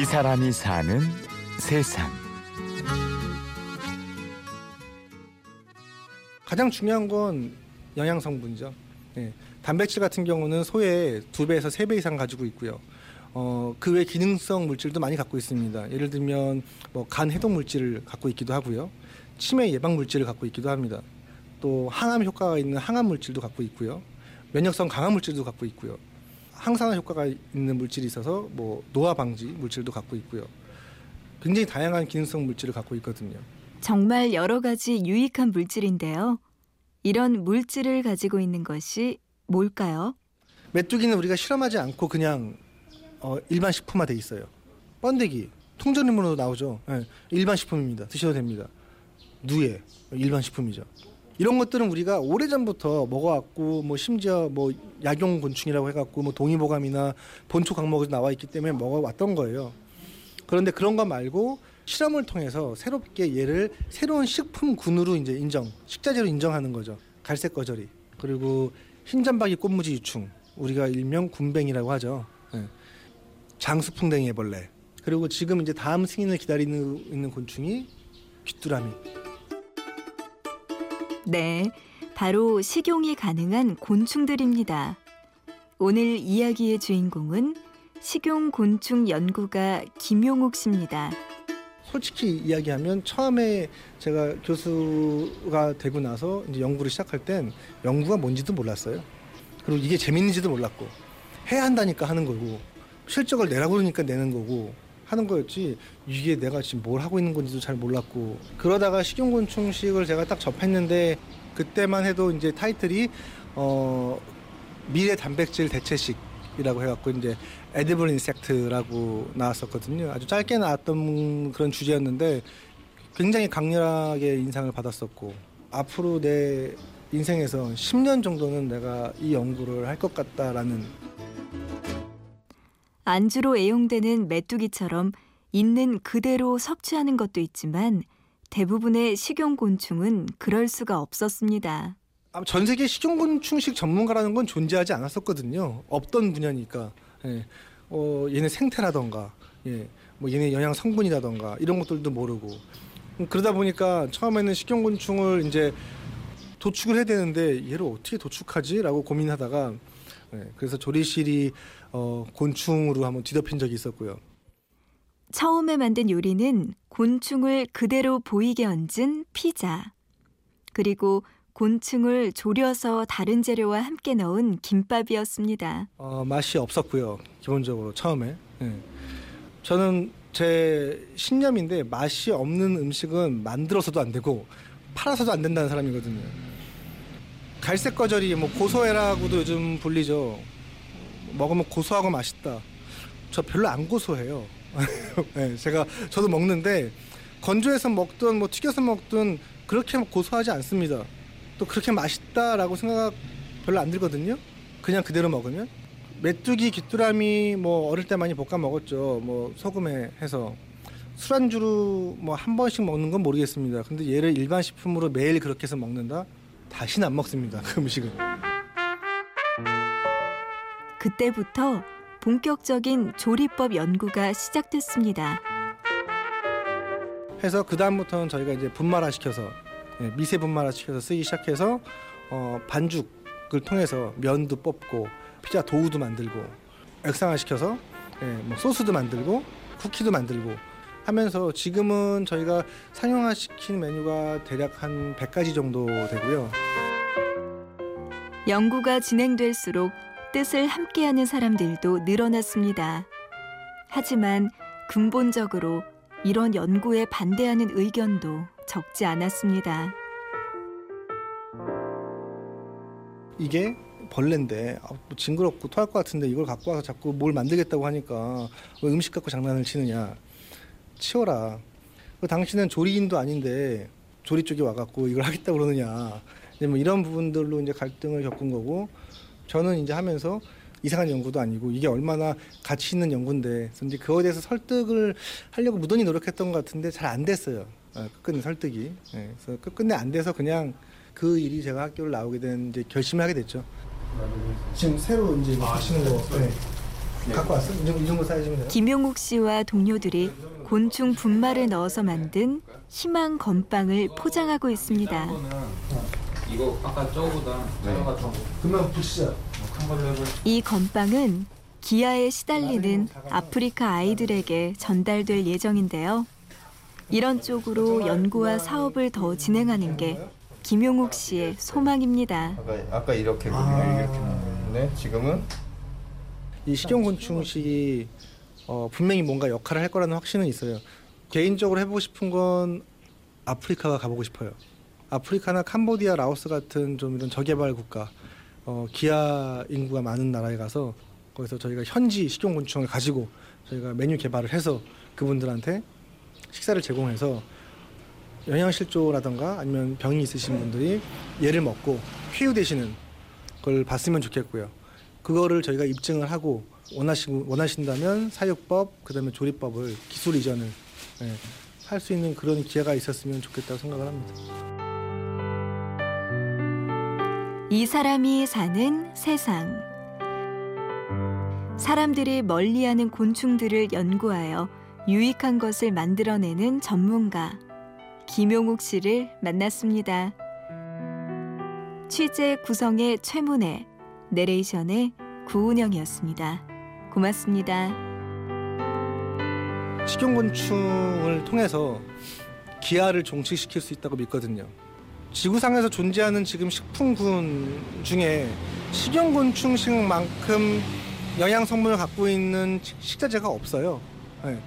이 사람이 사는 세상. 가장 중요한 건 영양 성분이죠. 예. 단백질 같은 경우는 소의 두 배에서 세 배 이상 가지고 있고요. 어, 그 외 기능성 물질도 많이 갖고 있습니다. 예를 들면 뭐 간 해독 물질을 갖고 있기도 하고요. 치매 예방 물질을 갖고 있기도 합니다. 또 항암 효과가 있는 항암 물질도 갖고 있고요. 면역성 강한 물질도 갖고 있고요. 항산화 효과가 있는 물질이 있어서 뭐 노화 방지 물질도 갖고 있고요. 굉장히 다양한 기능성 물질을 갖고 있거든요. 정말 여러 가지 유익한 물질인데요. 이런 물질을 가지고 있는 것이 뭘까요? 메뚜기는 우리가 실험하지 않고 그냥 어, 일반 식품화 돼 있어요. 번데기 통조림으로 나오죠. 예, 일반 식품입니다. 드셔도 됩니다. 누에 일반 식품이죠. 이런 것들은 우리가 오래 전부터 먹어왔고 뭐 심지어 뭐 약용 곤충이라고 해갖고 뭐 동의보감이나 본초 강목에서 나와 있기 때문에 먹어왔던 거예요. 그런데 그런 것 말고 실험을 통해서 새롭게 얘를 새로운 식품군으로 이제 인정, 식자재로 인정하는 거죠. 갈색 거저리 그리고 흰점박이 꽃무지 유충 우리가 일명 군뱅이라고 하죠. 예. 장수풍뎅이 애벌레 그리고 지금 이제 다음 승인을 기다리는 있는 곤충이 귀뚜라미. 네, 바로 식용이 가능한 곤충들입니다. 오늘 이야기의 주인공은 식용 곤충 연구가 김용욱 씨입니다. 솔직히 이야기하면 처음에 제가 교수가 되고 나서 이제 연구를 시작할 땐 연구가 뭔지도 몰랐어요. 그리고 이게 재밌는지도 몰랐고 해야 한다니까 하는 거고 실적을 내라고 그러니까 내는 거고 하는 거였지 이게 내가 지금 뭘 하고 있는 건지도 잘 몰랐고 그러다가 식용곤충식을 제가 딱 접했는데 그때만 해도 이제 타이틀이 어 미래 단백질 대체식이라고 해갖고 이제 에디블 인섹트라고 나왔었거든요. 아주 짧게 나왔던 그런 주제였는데 굉장히 강렬하게 인상을 받았었고 앞으로 내 인생에서 10년 정도는 내가 이 연구를 할 것 같다라는 안주로 애용되는 메뚜기처럼 있는 그대로 섭취하는 것도 있지만 대부분의 식용곤충은 그럴 수가 없었습니다. 전 세계 식용곤충식 전문가라는 건 존재하지 않았었거든요. 없던 분야니까. 예. 어, 얘네 생태라던가, 예. 뭐 얘네 영양 성분이라던가 이런 것들도 모르고. 음, 그러다 보니까 처음에는 식용곤충을 이제 도축을 해야 되는데 얘를 어떻게 도축하지라고 고민하다가 예. 그래서 조리실이 어, 곤충으로 한번 뒤덮인 적이 있었고요. 처음에 만든 요리는 곤충을 그대로 보이게 얹은 피자. 그리고 곤충을 졸여서 다른 재료와 함께 넣은 김밥이었습니다. 어, 맛이 없었고요. 기본적으로 처음에. 예. 저는 제 신념인데 맛이 없는 음식은 만들어서도 안 되고 팔아서도 안 된다는 사람이거든요. 갈색 거절이 뭐 고소해라고도 요즘 불리죠. 먹으면 고소하고 맛있다. 저 별로 안 고소해요. 네, 제가 저도 먹는데 건조해서 먹든 뭐 튀겨서 먹든 그렇게 고소하지 않습니다. 또 그렇게 맛있다라고 생각 별로 안 들거든요. 그냥 그대로 먹으면 메뚜기, 귀뚜라미 뭐 어릴 때 많이 볶아 먹었죠. 뭐 소금에 해서 술안주로 뭐 한 번씩 먹는 건 모르겠습니다. 근데 얘를 일반 식품으로 매일 그렇게 해서 먹는다? 다시는 안 먹습니다. 그 음식은. 그때부터 본격적인 조리법 연구가 시작됐습니다. 해서 그 다음부터는 저희가 이제 분말화 시켜서 예, 미세 분말화 시켜서 쓰기 시작해서 어, 반죽을 통해서 면도 뽑고 피자 도우도 만들고 액상화 시켜서 예, 뭐 소스도 만들고 쿠키도 만들고 하면서 지금은 저희가 상용화 시킨 메뉴가 대략 한 100가지 정도 되고요. 연구가 진행될수록 뜻을 함께하는 사람들도 늘어났습니다. 하지만 근본적으로 이런 연구에 반대하는 의견도 적지 않았습니다. 이게 벌레인데 아, 뭐 징그럽고 토할 것 같은데 이걸 갖고 와서 자꾸 뭘 만들겠다고 하니까 왜 음식 갖고 장난을 치느냐 치워라. 그 당신은 조리인도 아닌데 조리 쪽에 와갖고 이걸 하겠다고 그러느냐. 이제 뭐 이런 부분들로 이제 갈등을 겪은 거고 저는 이제 하면서 이상한 연구도 아니고 이게 얼마나 가치 있는 연구인데 이제 그거에 대해서 설득을 하려고 무던히 노력했던 것 같은데 잘 안 됐어요. 아, 끝끝내 설득이. 예, 그래서 끝끝내 안 돼서 그냥 그 일이 제가 학교를 나오게 된 이제 결심을 하게 됐죠. 지금 새로 이제 하시는 거. 네. 갖고 왔어? 이 정도, 이 정도 사이즈면 돼요? 김용욱 씨와 동료들이 곤충 분말을 넣어서 만든 희망 건빵을 포장하고 있습니다. 이거 아까 저거보다 작아가 더 그러면 붙이자. 큰 걸로 해볼 이 건빵은 기아에 시달리는 아프리카 아이들에게 전달될 예정인데요. 이런 쪽으로 연구와 사업을 더 진행하는 게 김용욱 씨의 소망입니다. 아까, 아까 이렇게 아. 이렇게 나왔는데 지금은 이 식용곤충식이 어, 분명히 뭔가 역할을 할 거라는 확신은 있어요. 개인적으로 해보고 싶은 건 아프리카가 가보고 싶어요. 아프리카나 캄보디아, 라오스 같은 좀 이런 저개발 국가, 어, 기아 인구가 많은 나라에 가서 거기서 저희가 현지 식용곤충을 가지고 저희가 메뉴 개발을 해서 그분들한테 식사를 제공해서 영양실조라던가 아니면 병이 있으신 분들이 얘를 먹고 쾌유되시는 걸 봤으면 좋겠고요. 그거를 저희가 입증을 하고 원하시, 원하신다면 사육법 그다음에 조리법을 기술 이전을 예, 할수 있는 그런 기회가 있었으면 좋겠다고 생각을 합니다. 이 사람이 사는 세상. 사람들이 멀리하는 곤충들을 연구하여 유익한 것을 만들어내는 전문가 김용욱 씨를 만났습니다. 취재 구성의 최문혜, 내레이션의 구운영이었습니다. 고맙습니다. 식용곤충을 통해서 기아를 종식시킬 수 있다고 믿거든요. 지구상에서 존재하는 지금 식품군 중에 식용곤충식만큼 영양 성분을 갖고 있는 식- 식자재가 없어요. 예.